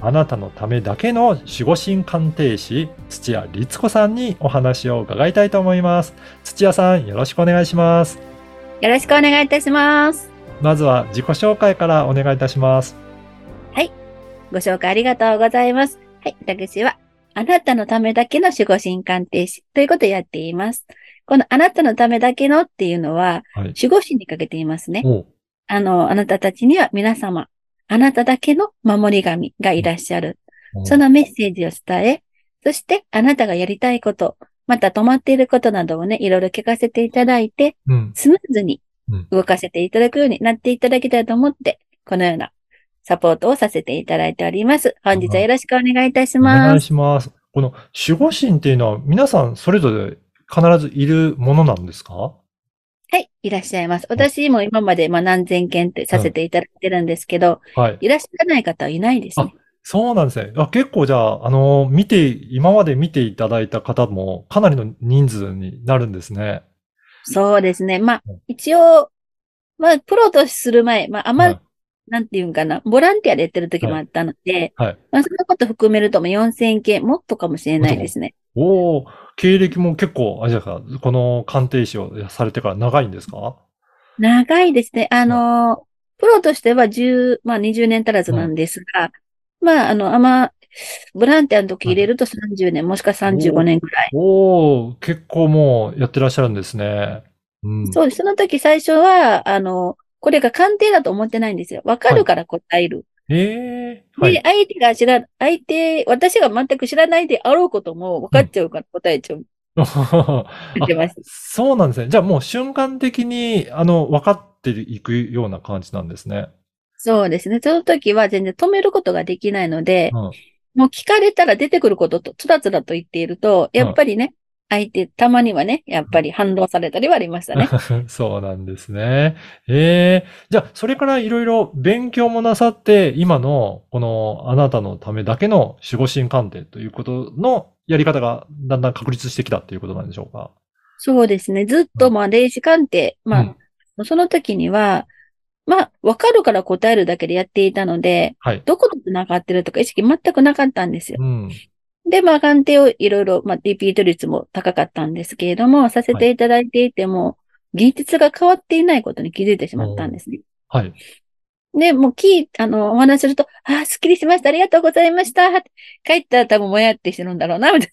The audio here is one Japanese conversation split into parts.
あなたのためだけの守護神鑑定士、土屋律子さんにお話を伺いたいと思います。土屋さん、よろしくお願いします。よろしくお願いいたします。まずは自己紹介からお願いいたします。ご紹介ありがとうございます。はい、私は、あなたのためだけの守護神鑑定士ということをやっています。このあなたのためだけのっていうのは、はい。守護神にかけていますね。おあの、あなたたちには皆様、あなただけの守り神がいらっしゃる。そのメッセージを伝え、そしてあなたがやりたいこと、また止まっていることなどをね、いろいろ聞かせていただいて、うん。スムーズにうん動かせていただくようになっていただきたいと思って、このようなサポートをさせていただいております。本日はよろしくお願いいたしお願います。します。この守護神っていうのは皆さんそれぞれ必ずいるものなんですか？はい、いらっしゃいます。私も今までまあ何千件ってさせていただいてるんですけど、はい。いらっしゃらない方はいないですね。そうなんですね。あ結構じゃあ、あの、見て、今まで見ていただいた方もかなりの人数になるんですね。そうですね。まあうん、一応、まあ、プロとする前、まあ、あんま、はいなんていうんかな、ボランティアでやってる時もあったので、はい。まあ、そんなこと含めるともう4000件もっとかもしれないですね。おお、経歴も結構、あれですか、この鑑定士をされてから長いんですか？長いですね。あの、プロとしては10、まあ20年足らずなんですが、まあ、あの、あんま、ボランティアの時入れると30年、もしくは35年ぐらい。おお、結構もうやってらっしゃるんですね。うん。そうです。その時最初は、あの、これが鑑定だと思ってないんですよ。わかるから答える。ええはで、い。相手が知ら、相手、私が全く知らないであろうことも分かっちゃうから答えちゃう。そうなんですね。じゃあもう瞬間的に、あの、分かっていくような感じなんですね。そうですね。その時は全然止めることができないので、うんもう聞かれたら出てくることとつらつらと言っていると、やっぱりね、相手、たまにはね、やっぱり反論されたりはありましたね。そうなんですね。ええじゃあ、それからいろいろ勉強もなさって、今の、この、あなたのためだけの守護神鑑定ということのやり方がだんだん確立してきたっていうことなんでしょうか？そうですね。ずっとまあ、霊視鑑定、まあ、うんその時には、まあ、わかるから答えるだけでやっていたので、はい。どこと繋がってるとか意識全くなかったんですよ。うん。で、まあ、鑑定をいろいろ、まあ、リピート率も高かったんですけれども、させていただいていても、現実が変わっていないことに気づいてしまったんですね。はい。で、もう聞い、あの、お話しすると、ああ、すっきりしました。ありがとうございました。帰ったら多分もやってしてるんだろうな、みたい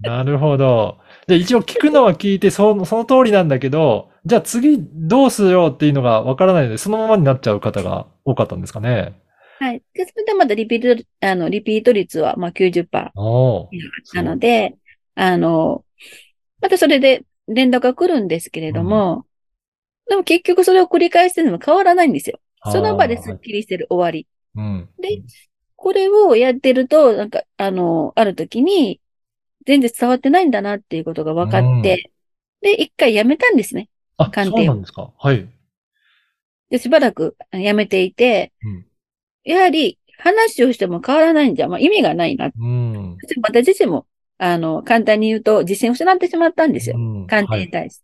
なるほど。で、一応聞くのは聞いて、その、その通りなんだけど、じゃあ次どうしようっていうのがわからないので、そのままになっちゃう方が多かったんですかね。な。はい。で、それでまたリピート、あの、リピート率は、まあ90%おーなので、あの、またそれで連絡が来るんですけれども、でも結局それを繰り返しても変わらないんですよ。その場ですっきりしてる終わり。うん。で、これをやってると、なんか、あの、ある時に、全然伝わってないんだなっていうことが分かって、で、一回やめたんですね。あ、鑑定をそうなんですか。はい。で、しばらくやめていて、うんやはり話をしても変わらないんじゃ、まあ、意味がないな。うん。そして私自身も、あの、簡単に言うと、自信を失ってしまったんですよ。うん鑑定はいに対し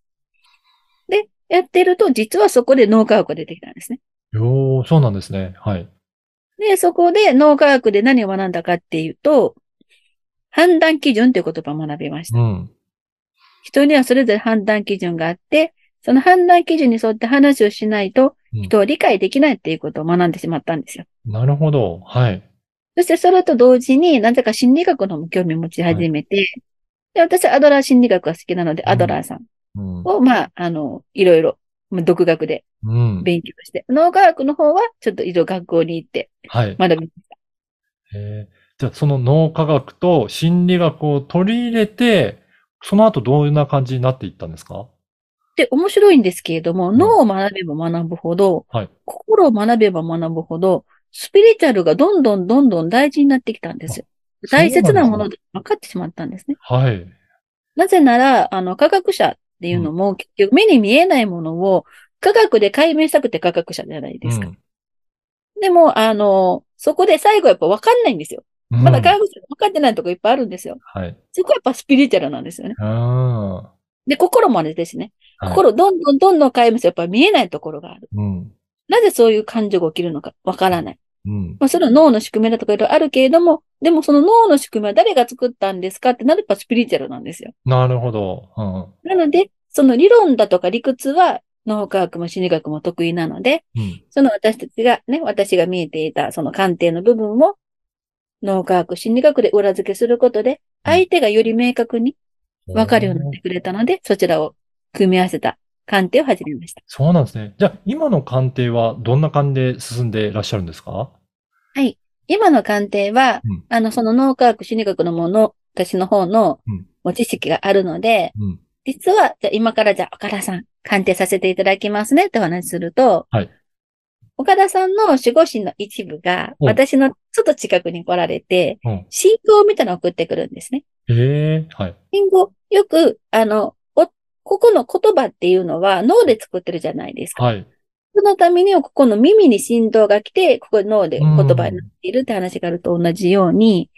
て。で、やってると、実はそこで脳科学が出てきたんですね。よー、そうなんですね。はい。で、そこで脳科学で何を学んだかっていうと、判断基準という言葉を学びました。うん。人にはそれぞれ判断基準があって、その判断基準に沿って話をしないと、うん人を理解できないっていうことを学んでしまったんですよ。なるほど。はい。そしてそれと同時に、なぜか心理学のも興味を持ち始めて、で私はアドラー心理学が好きなので、うんアドラーさんうん。を、まあ、あの、いろいろ、まあ独学でうん。勉強して、脳科学の方は、ちょっと一度学校に行ってはい。学びました。えーじゃあ、その脳科学と心理学を取り入れて、その後どんな感じになっていったんですか？で、面白いんですけれども、ん脳を学べば学ぶほど、はい心を学べば学ぶほど、スピリチュアルがどんどんどんどん大事になってきたんですよ。大切なもので分かってしまったんですね。はい。なぜなら、あの、科学者っていうのも、結局目に見えないものを科学で解明したくて科学者じゃないですか。うんでも、あの、そこで最後やっぱ分かんないんですよ。まだうん科学者分かってないとこいっぱいあるんですよ。はい。そこはやっぱスピリチュアルなんですよね。あで、心もあれですね。あ。はい。心どんどんどんどん解明してやっぱ見えないところがある。うん。なぜそういう感情が起きるのか分からない。うん。まあ、それは脳の仕組みだとかいろいろあるけれども、でもその脳の仕組みは誰が作ったんですかってなるとやっぱスピリチュアルなんですよ。なるほど。うん。なので、その理論だとか理屈は脳科学も心理学も得意なので、うん。その私たちがね、私が見えていたその鑑定の部分を脳科学、心理学で裏付けすることで、相手がより明確に分かるようになってくれたので、そちらを組み合わせた鑑定を始めました。そうなんですね。じゃあ、今の鑑定はどんな感じで進んでいらっしゃるんですか？今の鑑定は、うんあの、その脳科学、心理学のもの、私の方のうんお知識があるので、うん。実は、じゃあ今からじゃあ岡田さん、鑑定させていただきますねってお話しすると、はい岡田さんの守護神の一部が、うん私のちょっと近くに来られて、うん。信号みたいなのを送ってくるんですね。ええはい。信号、よく、あの、おここの言葉っていうのは脳で作ってるじゃないですか。はい。そのために、ここの耳に振動が来て、ここ脳で言葉になっているって話があると同じように、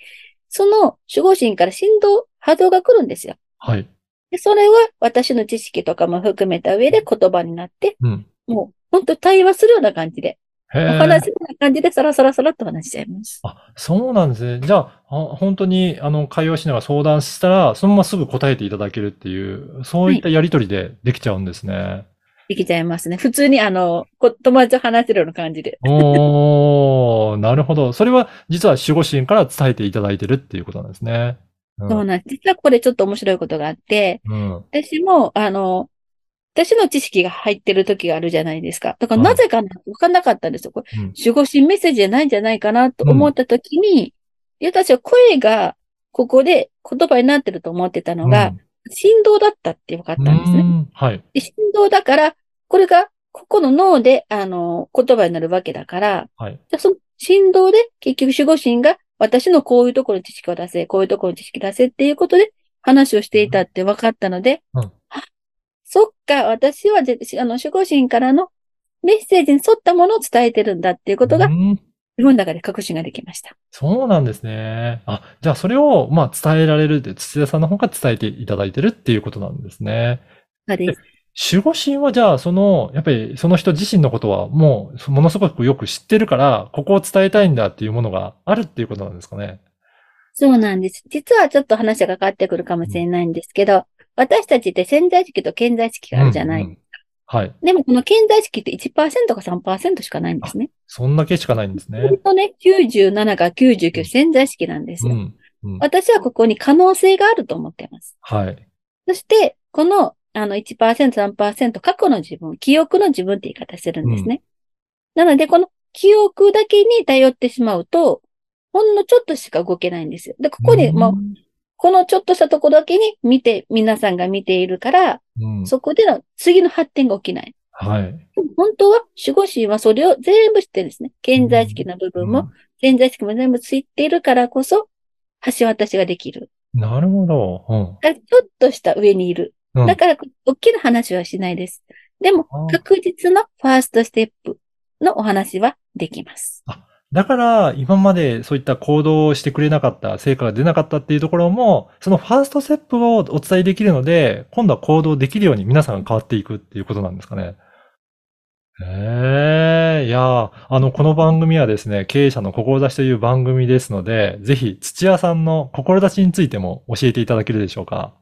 その守護神から振動、波動が来るんですよ。はい。で、それは私の知識とかも含めた上で言葉になって、うん。もう本当対話するような感じで。お話するような感じでサラサラサラっと話しちゃいます。あ、そうなんですね。じゃあ、あ本当に、あの、会話しながら相談したら、そのまますぐ答えていただけるっていう、そういったやりとりでできちゃうんですね。できちゃいますね。普通にあの、こ友達と話せるような感じで。おー、なるほど。それは、実は守護神から伝えていただいてるっていうことなんですね。うん。そうなんです。実はこれちょっと面白いことがあって、うん。私も、あの、私の知識が入ってる時があるじゃないですか。だからはいなぜかな、わかんなかったんですよ。これ、うん守護神メッセージじゃないんじゃないかなと思った時に、いや私は声がここで言葉になってると思ってたのが、振動だったって分かっうん、たんですね。うんはい。で振動だから、これが、ここの脳で、あの、言葉になるわけだから、はい。じゃあその振動で結局守護神が私のこういうところに知識を出せ、こういうところに知識出せっていうことで話をしていたって分かったので、うんあそっか、私はぜあの守護神からのメッセージに沿ったものを伝えてるんだっていうことが自うん分の中で確信ができました。そうなんですね。あ、じゃあそれを、まあ、伝えられるって、土田さんの方が伝えていただいてるっていうことなんですね。そうです。守護神はじゃあ、その、やっぱりその人自身のことはもう、ものすごくよく知ってるから、ここを伝えたいんだっていうものがあるっていうことなんですかね。そうなんです。実はちょっと話が変わってくるかもしれないんですけど、私たちって潜在意識と顕在意識があるじゃない。うんうんはい。でもこの潜在意識って1%か3%しかないんですね。そんだけしかないんですね本。当ね、97か99潜在意識なんですよ。うん。うん。私はここに可能性があると思っています。はい。そして、この、あの1%、3%過去の自分、記憶の自分って言い方してるんですね。なので、この記憶だけに頼ってしまうと、ほんのちょっとしか動けないんですよ。で、ここにもう、このちょっとしたところだけに見て、皆さんが見ているから、うん、そこでの次の発展が起きない。はい。本当は守護神はそれを全部知ってるんですね。潜在意識の部分も、潜在意識も全部知っているからこそ、橋渡しができる。うん。なるほど。うん。ちょっとした上にいる。うんだから、大きな話はしないです。でも確実のファーストステップのお話はできます。だから、今までそういった行動をしてくれなかった、成果が出なかったっていうところも、そのファーストステップをお伝えできるので、今度は行動できるように皆さんが変わっていくっていうことなんですかね。ええいやー、あの、この番組はですね、経営者の志という番組ですので、ぜひ、土屋さんの志についても教えていただけるでしょうか。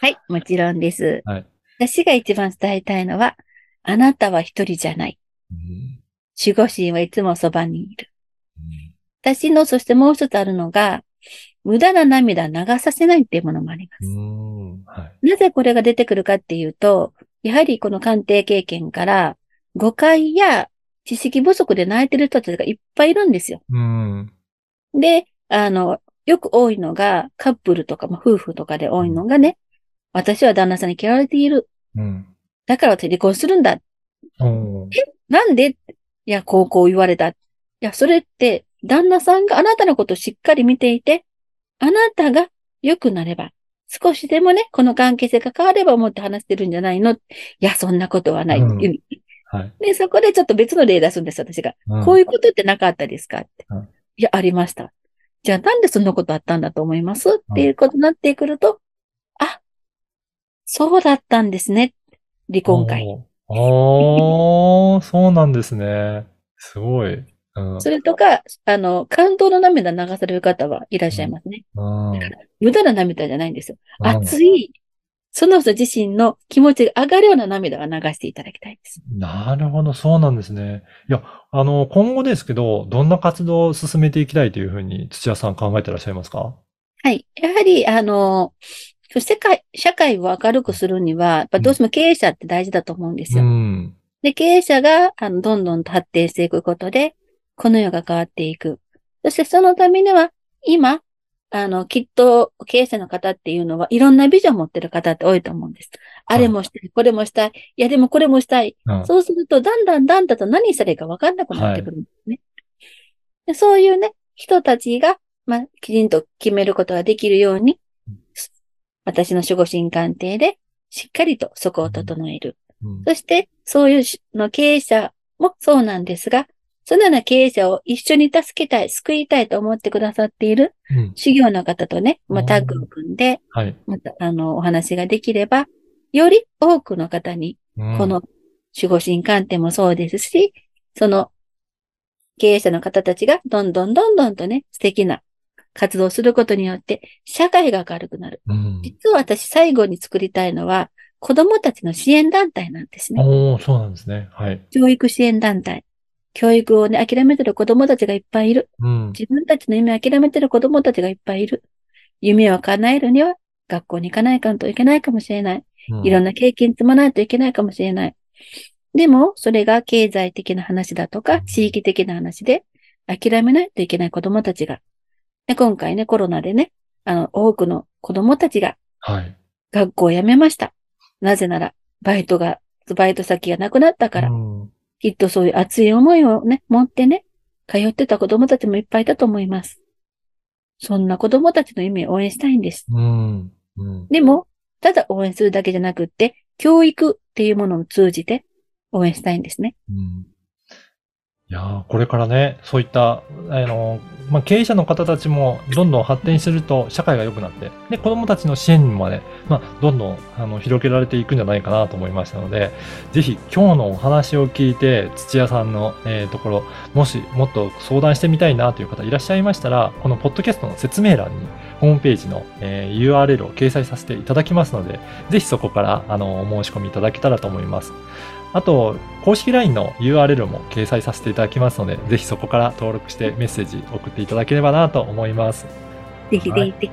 はい、もちろんです。はい私が一番伝えたいのは、あなたは一人じゃない。うん守護神はいつもそばにいる。うん私の、そしてもう一つあるのが、無駄な涙流させないっていうものもあります。うんはい。なぜこれが出てくるかっていうと、やはりこの鑑定経験から、誤解や知識不足で泣いてる人たちがいっぱいいるんですよ。うん。で、あの、よく多いのが、カップルとか、まあ、夫婦とかで多いのがね、私は旦那さんに嫌われている。うん。だから私離婚するんだ。おーなんで？いや、こうこう言われた。いや、それって、旦那さんがあなたのことをしっかり見ていて、あなたが良くなれば、少しでもね、この関係性が変われば思って話してるんじゃないのいや、そんなことはない。うんはい。で、そこでちょっと別の例出すんです、私が。うんこういうことってなかったですかって。うんいや、ありました。じゃあなんでそんなことあったんだと思います？っていうことになってくると、あ、そうだったんですね。離婚会。おー。おーそうなんですね。すごい。うん。それとか、あの、感動の涙流される方はいらっしゃいますね。うん無駄な涙じゃないんですよ。うん熱い、その人自身の気持ちが上がるような涙が流していただきたいです。なるほど、そうなんですね。いや、あの、今後ですけど、どんな活動を進めていきたいというふうに土屋さん考えてらっしゃいますか？はい。やはり、あの、世界、社会を明るくするには、やっぱどうしても経営者って大事だと思うんですうよ。ん。で、経営者が、あの、どんどんと発展していくことで、この世が変わっていく。そしてそのためには、今、あの、きっと経営者の方っていうのは、いろんなビジョンを持ってる方って多いと思うんです。あれもしたい、これもしたい、いやでもこれもしたい。うんそうすると、だんだんだんだんと何したらいいか分かんなくなってくるんですね。でそういうね、人たちが、まあ、きちんと決めることができるように、私の守護神鑑定で、しっかりとそこを整える。うんそして、そういうしの経営者もそうなんですが、そのような経営者を一緒に助けたい、救いたいと思ってくださっているうん修行の方とね、まあ、うんタッグを組んで、はい。また、あの、お話ができれば、より多くの方に、うんこの守護神鑑定もそうですし、その経営者の方たちがどんどんどんどんとね、素敵な活動をすることによって、社会が明るくなる。うん。実は私最後に作りたいのは、子供たちの支援団体なんですね。おー、そうなんですね。はい。教育支援団体。教育をね、諦めてる子供たちがいっぱいいる。うん。自分たちの夢を諦めてる子供たちがいっぱいいる。夢を叶えるには、学校に行かないかといけないかもしれない。いろんな。な経験積まないといけないかもしれない。でも、それが経済的な話だとか、地域的な話で、諦めないといけない子供たちが。で今回ね、コロナでね、あの、多くの子供たちがはい。学校を辞めました。なぜなら、バイトが、バイト先がなくなったから、うんきっとそういう熱い思いをね、持ってね、通ってた子供たちもいっぱいいたと思います。そんな子供たちの夢を応援したいんです。うん。うん。でも、ただ応援するだけじゃなくって、教育っていうものを通じて応援したいんですね。うんいやこれからね、そういった、あの、まあ、経営者の方たちもどんどん発展すると社会が良くなって、で、子供たちの支援にまで、まあ、どんどん、あの、広げられていくんじゃないかなと思いましたので、ぜひ今日のお話を聞いて、土屋さんの、えーところ、もしもっと相談してみたいなという方いらっしゃいましたら、このポッドキャストの説明欄に、ホームページの、えー URL を掲載させていただきますので、ぜひそこから、あの、お申し込みいただけたらと思います。あと、公式 LINE の URL も掲載させていただきますので、ぜひそこから登録してメッセージ送っていただければなと思います。ぜひぜひぜひ。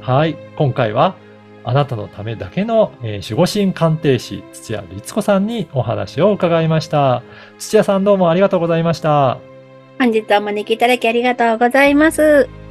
はい。今回は、あなたのためだけの、えー守護神鑑定士、土屋律子さんにお話を伺いました。土屋さんどうもありがとうございました。本日お招きいただきありがとうございます。